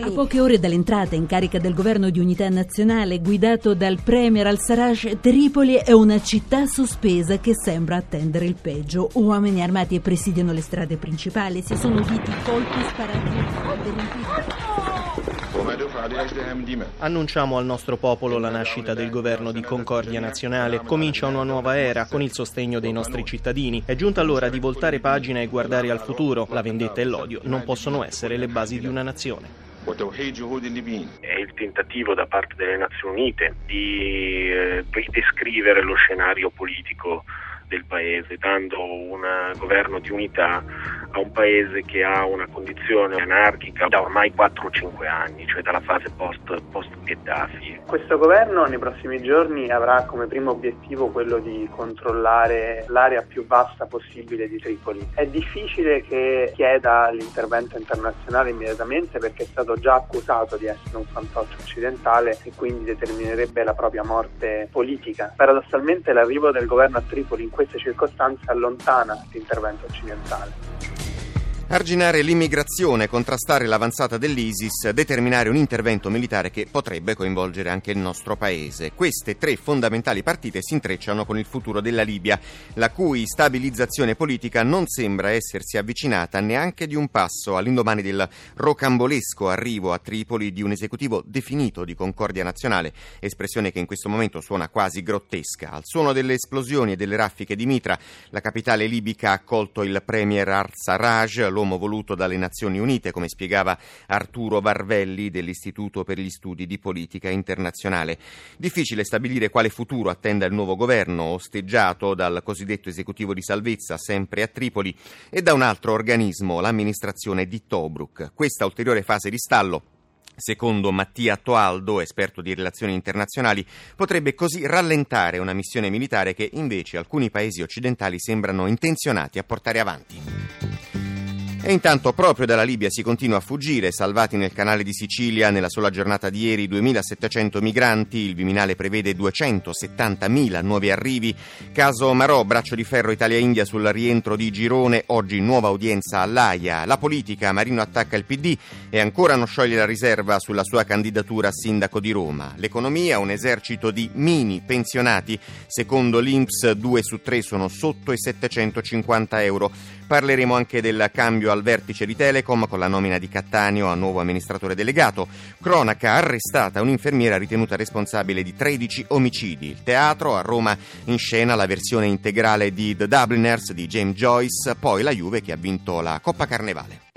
A poche ore dall'entrata in carica del governo di unità nazionale guidato dal premier al-Sarraj, Tripoli è una città sospesa che sembra attendere il peggio. Uomini armati presidiano le strade principali, si sono uditi colpi sparati Annunciamo al nostro popolo la nascita del governo di concordia nazionale. Comincia una nuova era con il sostegno dei nostri cittadini. È giunta l'ora di voltare pagina e guardare al futuro. La vendetta e l'odio non possono essere le basi di una nazione. È il tentativo da parte delle Nazioni Unite di eh, ridescrivere lo scenario politico del paese, dando un governo di unità a un paese che ha una condizione anarchica da ormai 4 o 5 anni, cioè dalla fase post, post Gheddafi. Questo governo nei prossimi giorni avrà come primo obiettivo quello di controllare l'area più vasta possibile di Tripoli. È difficile che chieda l'intervento internazionale immediatamente perché è stato già accusato di essere un fantoccio occidentale e quindi determinerebbe la propria morte politica. Paradossalmente l'arrivo del governo a Tripoli in queste circostanze allontana l'intervento occidentale. Arginare l'immigrazione, contrastare l'avanzata dell'ISIS, determinare un intervento militare che potrebbe coinvolgere anche il nostro paese. Queste tre fondamentali partite si intrecciano con il futuro della Libia, la cui stabilizzazione politica non sembra essersi avvicinata neanche di un passo all'indomani del rocambolesco arrivo a Tripoli di un esecutivo definito di concordia nazionale, espressione che in questo momento suona quasi grottesca. Al suono delle esplosioni e delle raffiche di Mitra, la capitale libica ha accolto il premier Al-Sarraj, l'uomo voluto dalle Nazioni Unite, come spiegava Arturo Varvelli dell'Istituto per gli Studi di Politica Internazionale. Difficile stabilire quale futuro attenda il nuovo governo, osteggiato dal cosiddetto esecutivo di salvezza, sempre a Tripoli, e da un altro organismo, l'amministrazione di Tobruk. Questa ulteriore fase di stallo Secondo Mattia Toaldo, esperto di relazioni internazionali, potrebbe così rallentare una missione militare che invece alcuni paesi occidentali sembrano intenzionati a portare avanti. E intanto proprio dalla Libia si continua a fuggire, salvati nel canale di Sicilia nella sola giornata di ieri 2700 migranti, il Viminale prevede 270.000 nuovi arrivi. Caso Marò, braccio di ferro Italia-India sul rientro di Girone, oggi nuova udienza all'AIA. La politica, Marino attacca il PD e ancora non scioglie la riserva sulla sua candidatura a sindaco di Roma. L'economia, un esercito di mini pensionati, secondo l'Inps 2 su 3 sono sotto i 750 euro. Parleremo anche del cambio al vertice di Telecom con la nomina di Cattaneo a nuovo amministratore delegato. Cronaca arrestata un'infermiera ritenuta responsabile di 13 omicidi. Il teatro a Roma in scena la versione integrale di The Dubliners di James Joyce, poi la Juve che ha vinto la Coppa Carnevale.